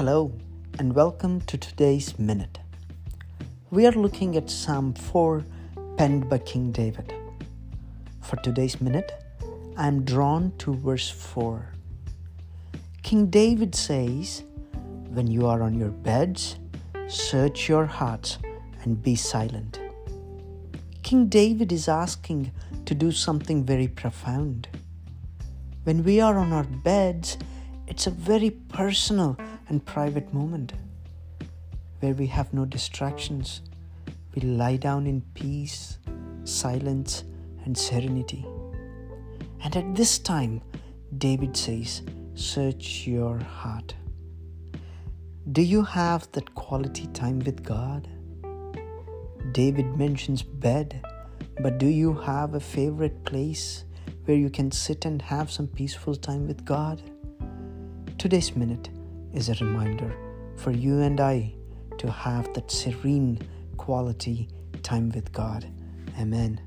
Hello, and welcome to today's Minute. We are looking at Psalm 4, penned by King David. For today's Minute, I am drawn to verse 4. King David says, When you are on your beds, search your hearts and be silent. King David is asking to do something very profound. When we are on our beds, it's a very personal and private moment where we have no distractions. We lie down in peace, silence, and serenity. And at this time, David says, Search your heart. Do you have that quality time with God? David mentions bed, but do you have a favorite place where you can sit and have some peaceful time with God? Today's minute is a reminder for you and I to have that serene quality time with God. Amen.